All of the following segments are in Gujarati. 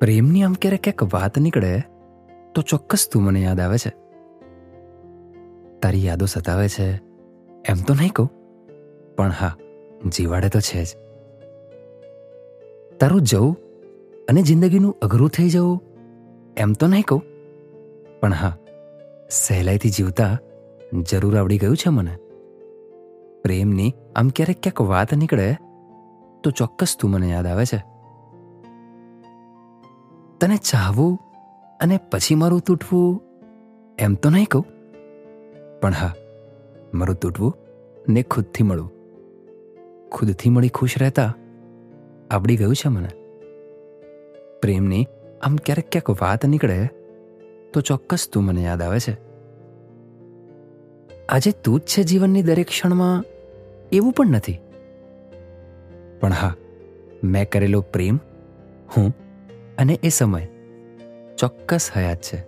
પ્રેમની આમ ક્યારેક ક્યાંક વાત નીકળે, તો ચોક્કસ તું મને યાદ આવે છે. તારી યાદો સતાવે છે, એમ તો નહીં કહું, પણ હા, જીવાડે તો છે જ. તારું જવું અને જિંદગીનું અઘરું થઈ જવું, એમ તો નહીં કહું, પણ હા, સહેલાઈથી જીવતા જરૂર આવડી ગયું છે મને. પ્રેમની આમ ક્યારેક ક્યાંક વાત નીકળે, તો ચોક્કસ તું મને યાદ આવે છે. તને ચાહવું અને પછી મારું તૂટવું એમ તો નહીં કહું. પણ હા, મારું તૂટવું ને ખુદથી મળવું. ખુદથી મળી ખુશ રહેતા આવડી ગયું છે મને. પ્રેમની આમ ક્યારેક ક્યાંક વાત નીકળે તો ચોક્કસ તું મને યાદ આવે છે. આજે તું જ છે જીવનની દરેક ક્ષણમાં એવું પણ નથી. પણ હા, મેં કરેલો પ્રેમ હું અને એ સમય ચોક્કસ હયાત છે.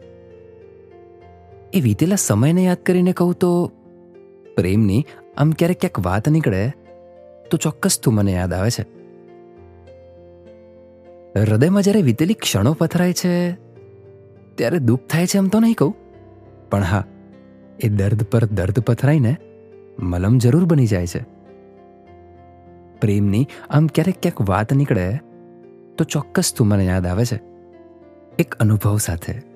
એ વીતેલા સમયને યાદ કરીને કહું તો પ્રેમની આમ ક્યારેક ક્યાંક વાત નીકળે તો ચોક્કસ તું મને યાદ આવે છે. હૃદયમાં જ્યારે વીતેલી ક્ષણો પથરાય છે, ત્યારે દુઃખ થાય છે એમ તો નહીં કહું. પણ હા, એ દર્દ પર દર્દ પથરાઈને મલમ જરૂર બની જાય છે. પ્રેમની આમ ક્યારેક ક્યાંક વાત નીકળે તો ચોક્કસ તું મને યાદ આવે છે. એક અનુભવ સાથે.